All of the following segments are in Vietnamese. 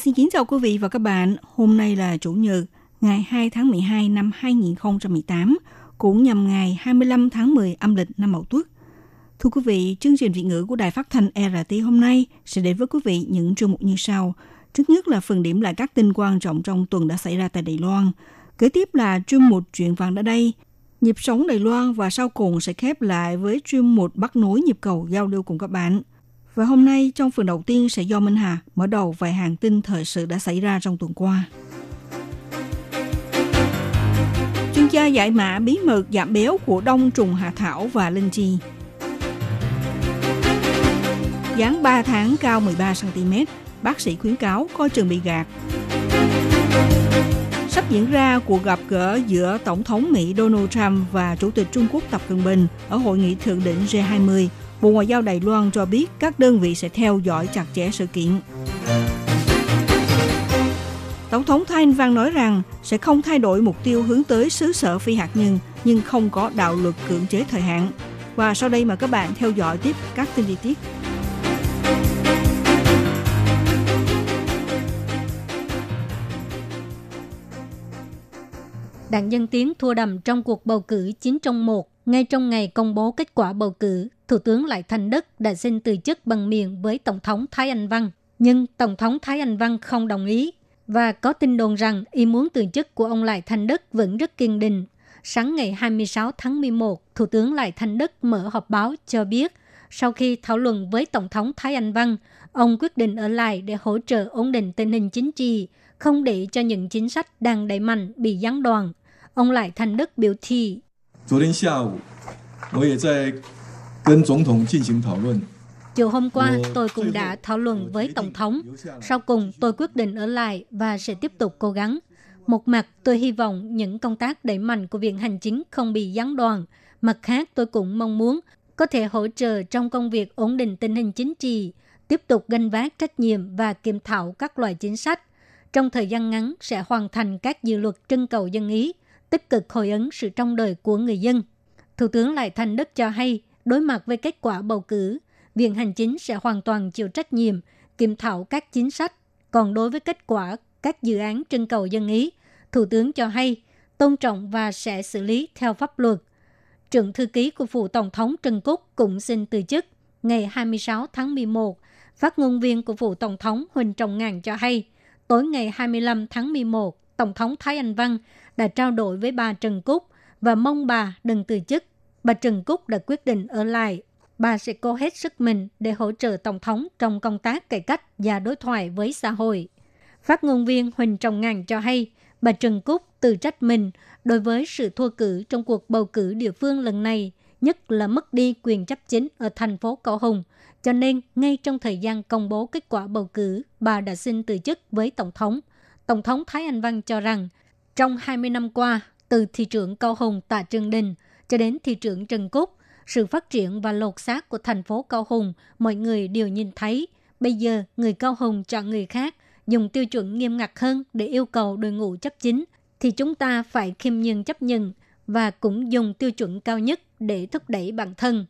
Xin kính chào quý vị và các bạn. Hôm nay là Chủ nhật, ngày 2 tháng 12 năm 2018, cũng nhằm ngày 25 tháng 10 âm lịch năm Mậu Tuất. Thưa quý vị, chương trình Việt ngữ của Đài Phát thanh RT hôm nay sẽ đến với quý vị những chương mục như sau. Trước nhất là phần điểm lại các tin quan trọng trong tuần đã xảy ra tại Đài Loan. Kế tiếp là chuyên mục chuyện vàng đã đây, nhịp sống Đài Loan và sau cùng sẽ khép lại với chuyên mục bắt nối nhịp cầu giao lưu cùng các bạn. Và hôm nay trong phần đầu tiên sẽ do Minh Hà mở đầu vài hàng tin thời sự đã xảy ra trong tuần qua. Chuyên gia giải mã bí mật giảm béo của đông trùng hạ thảo và linh chi. Dáng 3 tháng cao 13cm, bác sĩ khuyến cáo coi chừng bị gạt. Sắp diễn ra cuộc gặp gỡ giữa Tổng thống Mỹ Donald Trump và Chủ tịch Trung Quốc Tập Cận Bình ở hội nghị thượng đỉnh G20. Bộ Ngoại giao Đài Loan cho biết các đơn vị sẽ theo dõi chặt chẽ sự kiện. Tổng thống Thái Anh Văn nói rằng sẽ không thay đổi mục tiêu hướng tới xứ sở phi hạt nhân nhưng không có đạo luật cưỡng chế thời hạn. Và sau đây mà các bạn theo dõi tiếp các tin chi tiết. Đảng Dân Tiến thua đầm trong cuộc bầu cử 9 trong 1. Ngay trong ngày công bố kết quả bầu cử, Thủ tướng Lại Thành Đức đã xin từ chức bằng miệng với Tổng thống Thái Anh Văn. Nhưng Tổng thống Thái Anh Văn không đồng ý và có tin đồn rằng ý muốn từ chức của ông Lại Thành Đức vẫn rất kiên định. Sáng ngày 26 tháng 11, Thủ tướng Lại Thành Đức mở họp báo cho biết sau khi thảo luận với Tổng thống Thái Anh Văn, ông quyết định ở lại để hỗ trợ ổn định tình hình chính trị, không để cho những chính sách đang đẩy mạnh bị gián đoạn. Ông Lại Thành Đức biểu thị Chiều hôm qua, tôi cũng đã thảo luận với Tổng thống. Sau cùng, tôi quyết định ở lại và sẽ tiếp tục cố gắng. Một mặt, tôi hy vọng những công tác đẩy mạnh của Viện Hành Chính không bị gián đoạn. Mặt khác, tôi cũng mong muốn có thể hỗ trợ trong công việc ổn định tình hình chính trị, tiếp tục gánh vác trách nhiệm và kiểm thảo các loại chính sách. Trong thời gian ngắn sẽ hoàn thành các dự luật trưng cầu dân ý, tích cực hồi ứng sự trong đời của người dân. Thủ tướng Lại Thành Đức cho hay, đối mặt với kết quả bầu cử, Viện Hành Chính sẽ hoàn toàn chịu trách nhiệm, kiểm thảo các chính sách. Còn đối với kết quả các dự án trưng cầu dân ý, Thủ tướng cho hay tôn trọng và sẽ xử lý theo pháp luật. Trưởng thư ký của phủ Tổng thống Trần Cúc cũng xin từ chức ngày 26 tháng 11. Phát ngôn viên của phủ Tổng thống Huỳnh Trọng Ngàn cho hay, tối ngày 25 tháng 11, Tổng thống Thái Anh Văn đã trao đổi với bà Trần Cúc và mong bà đừng từ chức. Bà Trần Cúc đã quyết định ở lại. Bà sẽ cố hết sức mình để hỗ trợ Tổng thống trong công tác cải cách và đối thoại với xã hội. Phát ngôn viên Huỳnh Trọng Ngàn cho hay, bà Trần Cúc tự trách mình đối với sự thua cử trong cuộc bầu cử địa phương lần này, nhất là mất đi quyền chấp chính ở thành phố Cao Hùng. Cho nên, ngay trong thời gian công bố kết quả bầu cử, bà đã xin từ chức với Tổng thống. Tổng thống Thái Anh Văn cho rằng, trong 20 năm qua, từ thị trưởng Cao Hùng Tạ Trương Đình cho đến thị trưởng Trần Cúc, sự phát triển và lột xác của thành phố Cao Hùng, mọi người đều nhìn thấy. Bây giờ, người Cao Hùng chọn người khác, dùng tiêu chuẩn nghiêm ngặt hơn để yêu cầu đội ngũ chấp chính, thì chúng ta phải khiêm nhường chấp nhận và cũng dùng tiêu chuẩn cao nhất để thúc đẩy bản thân.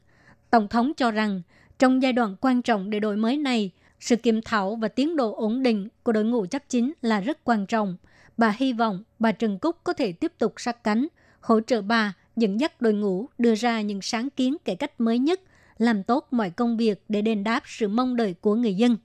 Tổng thống cho rằng, trong giai đoạn quan trọng để đổi mới này, sự kiểm thảo và tiến độ ổn định của đội ngũ chấp chính là rất quan trọng. Bà hy vọng bà Trần Cúc có thể tiếp tục sát cánh, hỗ trợ bà dẫn dắt đội ngũ đưa ra những sáng kiến cải cách mới nhất, làm tốt mọi công việc để đền đáp sự mong đợi của người dân.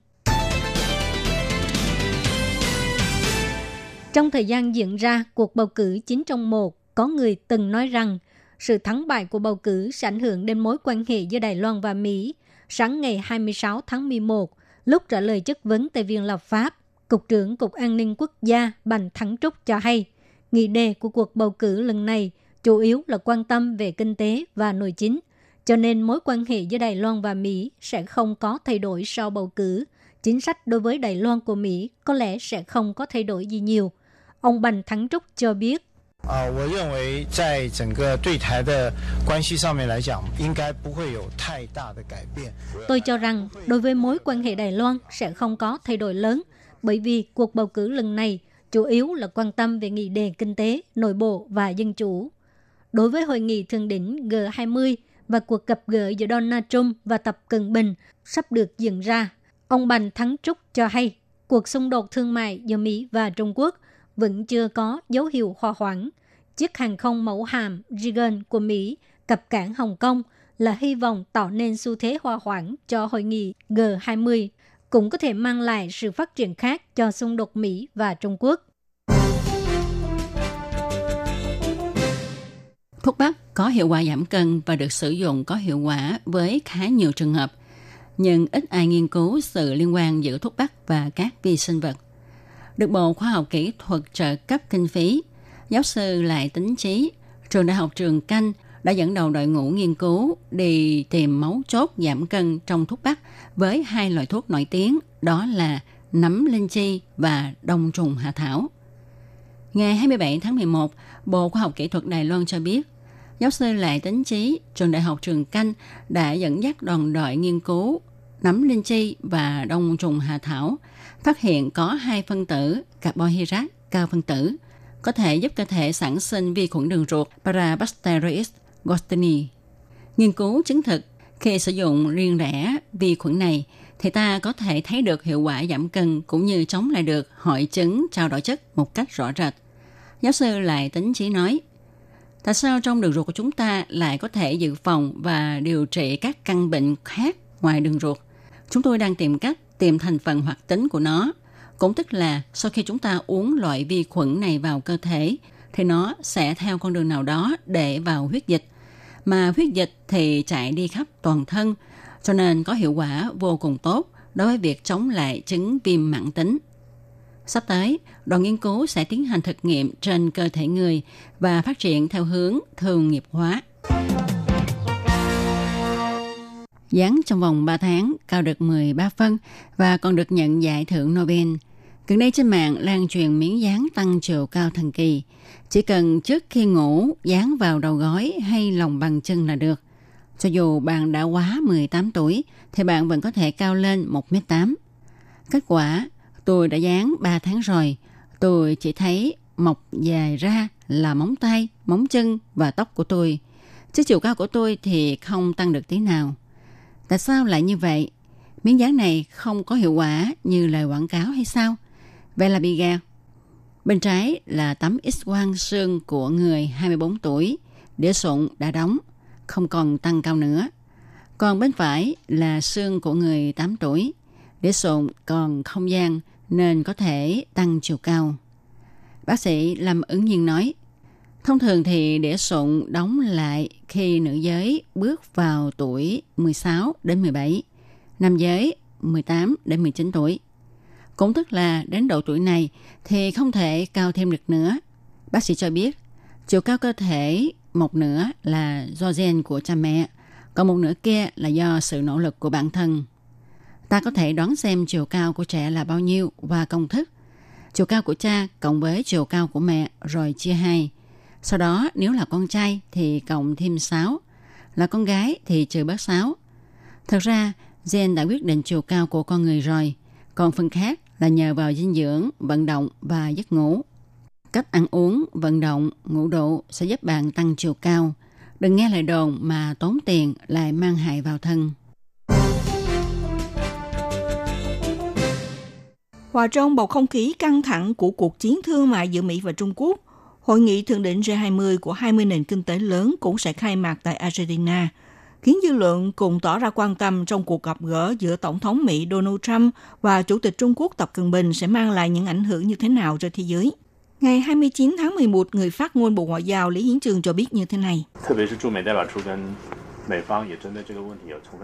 Trong thời gian diễn ra cuộc bầu cử 9 trong 1, có người từng nói rằng sự thắng bại của bầu cử sẽ ảnh hưởng đến mối quan hệ giữa Đài Loan và Mỹ. Sáng ngày 26 tháng 11, lúc trả lời chất vấn tại Viện Lập pháp, Cục trưởng Cục An ninh Quốc gia Bành Thắng Trúc cho hay, nghị đề của cuộc bầu cử lần này chủ yếu là quan tâm về kinh tế và nội chính, cho nên mối quan hệ giữa Đài Loan và Mỹ sẽ không có thay đổi sau bầu cử. Chính sách đối với Đài Loan của Mỹ có lẽ sẽ không có thay đổi gì nhiều. Ông Bành Thắng Trúc cho biết. À, tôi cho rằng đối với mối quan hệ Đài Loan sẽ không có thay đổi lớn, bởi vì cuộc bầu cử lần này chủ yếu là quan tâm về nghị đề kinh tế, nội bộ và dân chủ. Đối với hội nghị thượng đỉnh G20 và cuộc gặp gỡ giữa Donald Trump và Tập Cận Bình sắp được diễn ra, ông Bành Thắng Trúc cho hay cuộc xung đột thương mại giữa Mỹ và Trung Quốc vẫn chưa có dấu hiệu hòa hoãn. Chiếc hàng không mẫu hàm Reagan của Mỹ cập cảng Hồng Kông là hy vọng tạo nên xu thế hòa hoãn cho hội nghị G20, cũng có thể mang lại sự phát triển khác cho xung đột Mỹ và Trung Quốc. Thuốc bắc có hiệu quả giảm cân và được sử dụng có hiệu quả với khá nhiều trường hợp, nhưng ít ai nghiên cứu sự liên quan giữa thuốc bắc và các vi sinh vật. Được Bộ Khoa học Kỹ thuật trợ cấp kinh phí, giáo sư Lại Tính Trí, trường đại học Trường Canh đã dẫn đầu đội ngũ nghiên cứu đi tìm máu chốt giảm cân trong thuốc bắc với hai loại thuốc nổi tiếng đó là nấm linh chi và đông trùng hạ thảo. Ngày 27 tháng 11, Bộ Khoa học Kỹ thuật Đài Loan cho biết, giáo sư Lại Tính Chí, trường đại học Trường Canh đã dẫn dắt đoàn đội nghiên cứu nấm linh chi và đông trùng hạ thảo, phát hiện có hai phân tử carbohydrate cao phân tử có thể giúp cơ thể sản sinh vi khuẩn đường ruột Parabacteris gostini. Nghiên cứu chứng thực khi sử dụng riêng rẽ vi khuẩn này thì ta có thể thấy được hiệu quả giảm cân cũng như chống lại được hội chứng trao đổi chất một cách rõ rệt. Giáo sư lại tính chỉ nói, tại sao trong đường ruột của chúng ta lại có thể dự phòng và điều trị các căn bệnh khác ngoài đường ruột? Chúng tôi đang tìm cách tìm thành phần hoạt tính của nó. Cũng tức là sau khi chúng ta uống loại vi khuẩn này vào cơ thể, thì nó sẽ theo con đường nào đó để vào huyết dịch. Mà huyết dịch thì chạy đi khắp toàn thân, cho nên có hiệu quả vô cùng tốt đối với việc chống lại chứng viêm mãn tính. Sắp tới, đoàn nghiên cứu sẽ tiến hành thực nghiệm trên cơ thể người và phát triển theo hướng thường nghiệp hóa. Dán trong vòng 3 tháng, cao được 13 phân và còn được nhận giải thưởng Nobel. Gần đây trên mạng lan truyền miếng dán tăng chiều cao thần kỳ. Chỉ cần trước khi ngủ dán vào đầu gối hay lòng bằng chân là được. Cho dù bạn đã quá 18 tuổi thì bạn vẫn có thể cao lên 1m8. Kết quả, tôi đã dán 3 tháng rồi. Tôi chỉ thấy mọc dài ra là móng tay, móng chân và tóc của tôi. Chứ chiều cao của tôi thì không tăng được tí nào. Tại sao lại như vậy? Miếng dán này không có hiệu quả như lời quảng cáo hay sao? Vậy là bị gạt. Bên trái là tấm x-quang xương của người 24 tuổi, đĩa sụn đã đóng, không còn tăng cao nữa. Còn bên phải là xương của người 8 tuổi, đĩa sụn còn không gian nên có thể tăng chiều cao. Bác sĩ Lâm ứng nhiên nói, thông thường thì đĩa sụn đóng lại khi nữ giới bước vào tuổi 16 đến 17, nam giới 18 đến 19 tuổi. Cũng tức là đến độ tuổi này thì không thể cao thêm được nữa. Bác sĩ cho biết, chiều cao cơ thể một nửa là do gen của cha mẹ, còn một nửa kia là do sự nỗ lực của bản thân. Ta có thể đoán xem chiều cao của trẻ là bao nhiêu và công thức. Chiều cao của cha cộng với chiều cao của mẹ rồi chia hai. Sau đó nếu là con trai thì cộng thêm 6, là con gái thì trừ bớt 6. Thật ra, gen đã quyết định chiều cao của con người rồi, còn phần khác là nhờ vào dinh dưỡng, vận động và giấc ngủ. Cách ăn uống, vận động, ngủ đủ sẽ giúp bạn tăng chiều cao. Đừng nghe lời đồn mà tốn tiền lại mang hại vào thân. Hòa trong bầu không khí căng thẳng của cuộc chiến thương mại giữa Mỹ và Trung Quốc, Hội nghị thượng đỉnh G20 của 20 nền kinh tế lớn cũng sẽ khai mạc tại Argentina, khiến dư luận cùng tỏ ra quan tâm trong cuộc gặp gỡ giữa Tổng thống Mỹ Donald Trump và Chủ tịch Trung Quốc Tập Cận Bình sẽ mang lại những ảnh hưởng như thế nào cho thế giới. Ngày 29 tháng 11, người phát ngôn Bộ Ngoại giao Lý Hiến Trường cho biết như thế này.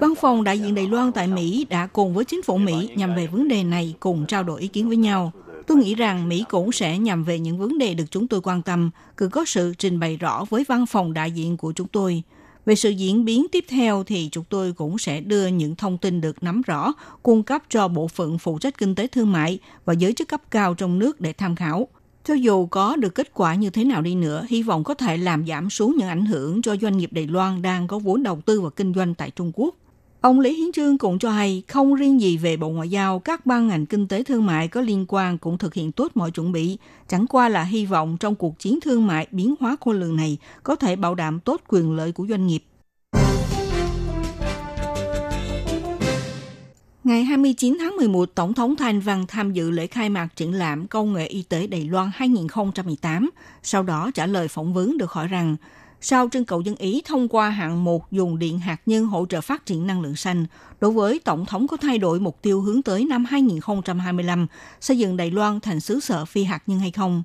Văn phòng đại diện Đài Loan tại Mỹ đã cùng với chính phủ Mỹ nhằm về vấn đề này cùng trao đổi ý kiến với nhau. Tôi nghĩ rằng Mỹ cũng sẽ nhằm về những vấn đề được chúng tôi quan tâm, cứ có sự trình bày rõ với văn phòng đại diện của chúng tôi. Về sự diễn biến tiếp theo thì chúng tôi cũng sẽ đưa những thông tin được nắm rõ, cung cấp cho bộ phận phụ trách kinh tế thương mại và giới chức cấp cao trong nước để tham khảo. Cho dù có được kết quả như thế nào đi nữa, hy vọng có thể làm giảm xuống những ảnh hưởng cho doanh nghiệp Đài Loan đang có vốn đầu tư và kinh doanh tại Trung Quốc. Ông Lý Hiến Trương cũng cho hay, không riêng gì về Bộ Ngoại giao, các ban ngành kinh tế thương mại có liên quan cũng thực hiện tốt mọi chuẩn bị. Chẳng qua là hy vọng trong cuộc chiến thương mại biến hóa khôn lường này có thể bảo đảm tốt quyền lợi của doanh nghiệp. Ngày 29 tháng 11, Tổng thống Thanh Văn tham dự lễ khai mạc triển lãm Công nghệ Y tế Đài Loan 2018. Sau đó trả lời phỏng vấn được hỏi rằng, sau trưng cầu dân Ý thông qua hạng mục dùng điện hạt nhân hỗ trợ phát triển năng lượng xanh, đối với Tổng thống có thay đổi mục tiêu hướng tới năm 2025 xây dựng Đài Loan thành xứ sở phi hạt nhân hay không?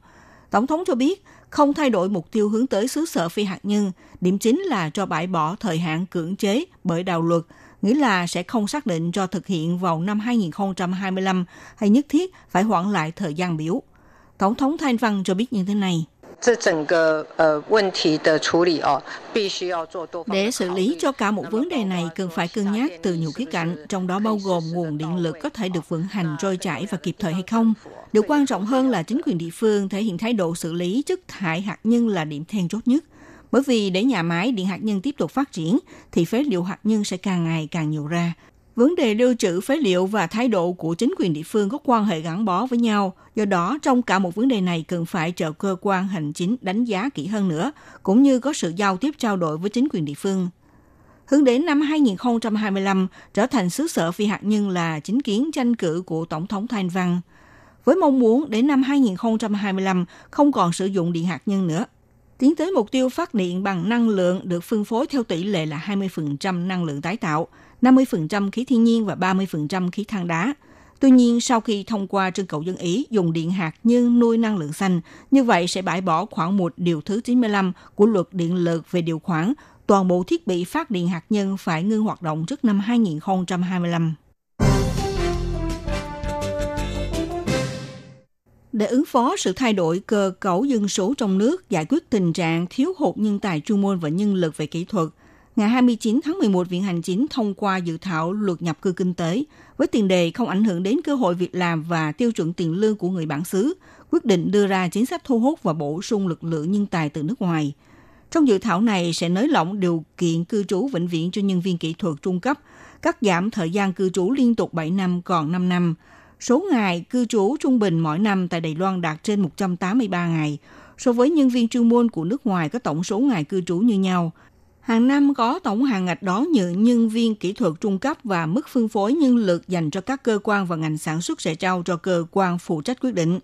Tổng thống cho biết không thay đổi mục tiêu hướng tới xứ sở phi hạt nhân, điểm chính là cho bãi bỏ thời hạn cưỡng chế bởi đạo luật, nghĩa là sẽ không xác định cho thực hiện vào năm 2025 hay nhất thiết phải hoãn lại thời gian biểu. Tổng thống Thanh Văn cho biết như thế này. Để xử lý cho cả một vấn đề này cần phải cân nhắc từ nhiều khía cạnh, trong đó bao gồm nguồn điện lực có thể được vận hành trôi chảy và kịp thời hay không. Điều quan trọng hơn là chính quyền địa phương thể hiện thái độ xử lý chất thải hạt nhân là điểm then chốt nhất. Bởi vì để nhà máy điện hạt nhân tiếp tục phát triển, thì phế liệu hạt nhân sẽ càng ngày càng nhiều ra. Vấn đề lưu trữ phế liệu và thái độ của chính quyền địa phương có quan hệ gắn bó với nhau. Do đó, trong cả một vấn đề này cần phải chờ cơ quan hành chính đánh giá kỹ hơn nữa, cũng như có sự giao tiếp trao đổi với chính quyền địa phương. Hướng đến năm 2025 trở thành xứ sở phi hạt nhân là chính kiến tranh cử của Tổng thống Thanh Văn. Với mong muốn đến năm 2025 không còn sử dụng điện hạt nhân nữa, tiến tới mục tiêu phát điện bằng năng lượng được phân phối theo tỷ lệ là 20% năng lượng tái tạo – 50% khí thiên nhiên và 30% khí than đá. Tuy nhiên, sau khi thông qua trưng cầu dân Ý dùng điện hạt nhân nuôi năng lượng xanh, như vậy sẽ bãi bỏ khoảng một điều thứ 95 của luật điện lực về điều khoản toàn bộ thiết bị phát điện hạt nhân phải ngưng hoạt động trước năm 2025. Để ứng phó sự thay đổi cơ cấu dân số trong nước, giải quyết tình trạng thiếu hụt nhân tài chuyên môn và nhân lực về kỹ thuật – ngày 29 tháng 11, Viện Hành Chính thông qua dự thảo luật nhập cư kinh tế với tiền đề không ảnh hưởng đến cơ hội việc làm và tiêu chuẩn tiền lương của người bản xứ, quyết định đưa ra chính sách thu hút và bổ sung lực lượng nhân tài từ nước ngoài. Trong dự thảo này sẽ nới lỏng điều kiện cư trú vĩnh viễn cho nhân viên kỹ thuật trung cấp, cắt giảm thời gian cư trú liên tục 7 năm còn 5 năm. Số ngày cư trú trung bình mỗi năm tại Đài Loan đạt trên 183 ngày, so với nhân viên chuyên môn của nước ngoài có tổng số ngày cư trú như nhau, Hàng năm có tổng hàng ngạch đó như nhân viên kỹ thuật trung cấp và mức phân phối nhân lực dành cho các cơ quan và ngành sản xuất sẽ trao cho cơ quan phụ trách quyết định.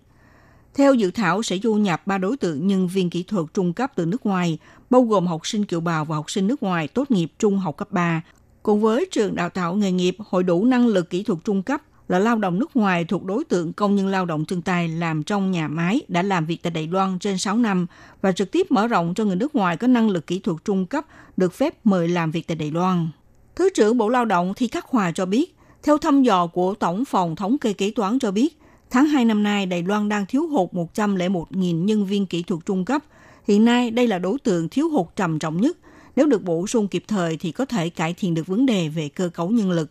Theo dự thảo sẽ du nhập ba đối tượng nhân viên kỹ thuật trung cấp từ nước ngoài, bao gồm học sinh kiều bào và học sinh nước ngoài tốt nghiệp trung học cấp 3, cùng với trường đào tạo nghề nghiệp hội đủ năng lực kỹ thuật trung cấp là lao động nước ngoài thuộc đối tượng công nhân lao động chân tay làm trong nhà máy đã làm việc tại Đài Loan trên 6 năm và trực tiếp mở rộng cho người nước ngoài có năng lực kỹ thuật trung cấp được phép mời làm việc tại Đài Loan. Thứ trưởng Bộ Lao động Thi Khắc Hòa cho biết, theo thăm dò của Tổng phòng Thống kê Kế toán cho biết, tháng 2 năm nay Đài Loan đang thiếu hụt 101.000 nhân viên kỹ thuật trung cấp. Hiện nay đây là đối tượng thiếu hụt trầm trọng nhất. Nếu được bổ sung kịp thời thì có thể cải thiện được vấn đề về cơ cấu nhân lực.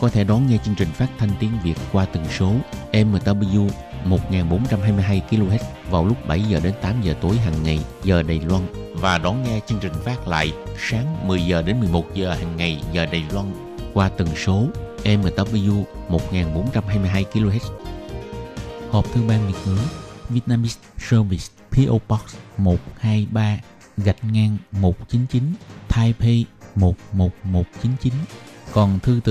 có thể đón nghe chương trình phát thanh tiếng Việt qua tần số MW 1422 kHz vào lúc 7 giờ đến 8 giờ tối hàng ngày giờ Đài Loan và đón nghe chương trình phát lại sáng 10 giờ đến 11 giờ hàng ngày giờ Đài Loan qua tần số MW 1422 kHz. Hộp thư ban Việt ngữ Vietnamese Service PO Box 123 gạch ngang 199 Taipei 11199. Còn thư từ